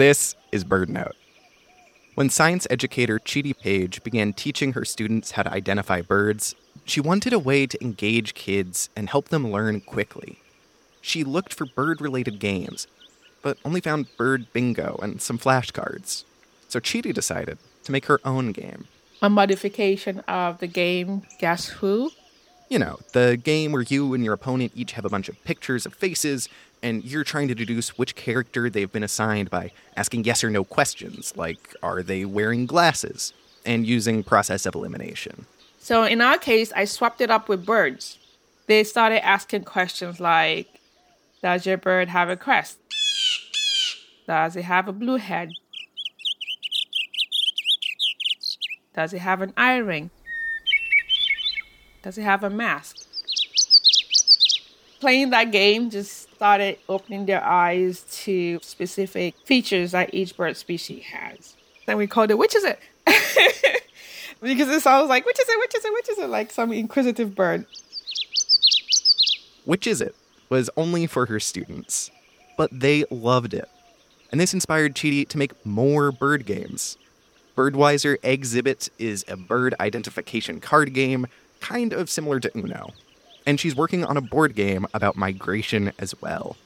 This is BirdNote. When science educator Chidi Page began teaching her students how to identify birds, she wanted a way to engage kids and help them learn quickly. She looked for bird related games, but only found bird bingo and some flashcards. So Chidi decided to make her own game. A modification of the game Guess Who? You know, the game where you and your opponent each have a bunch of pictures of faces, and you're trying to deduce which character they've been assigned by asking yes or no questions, like are they wearing glasses, and using process of elimination. So in our case, I swapped it up with birds. They started asking questions like Does your bird have a crest? Does it have a blue head? Does it have an eye ring? Does it have a mask? Playing that game just started opening their eyes to specific features that each bird species has. Then we called it Which is it? because it sounds like which is it, which is it, which is it, like some inquisitive bird. Which is it was only for her students, but they loved it. And this inspired Chidi to make more bird games. Birdwiser Exhibit is a bird identification card game kind of similar to Uno. And she's working on a board game about migration as well.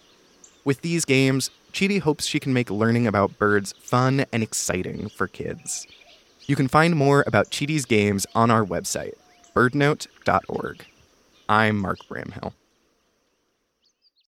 With these games, Chidi hopes she can make learning about birds fun and exciting for kids. You can find more about Chidi's games on our website, birdnote.org. I'm Mark Bramhill.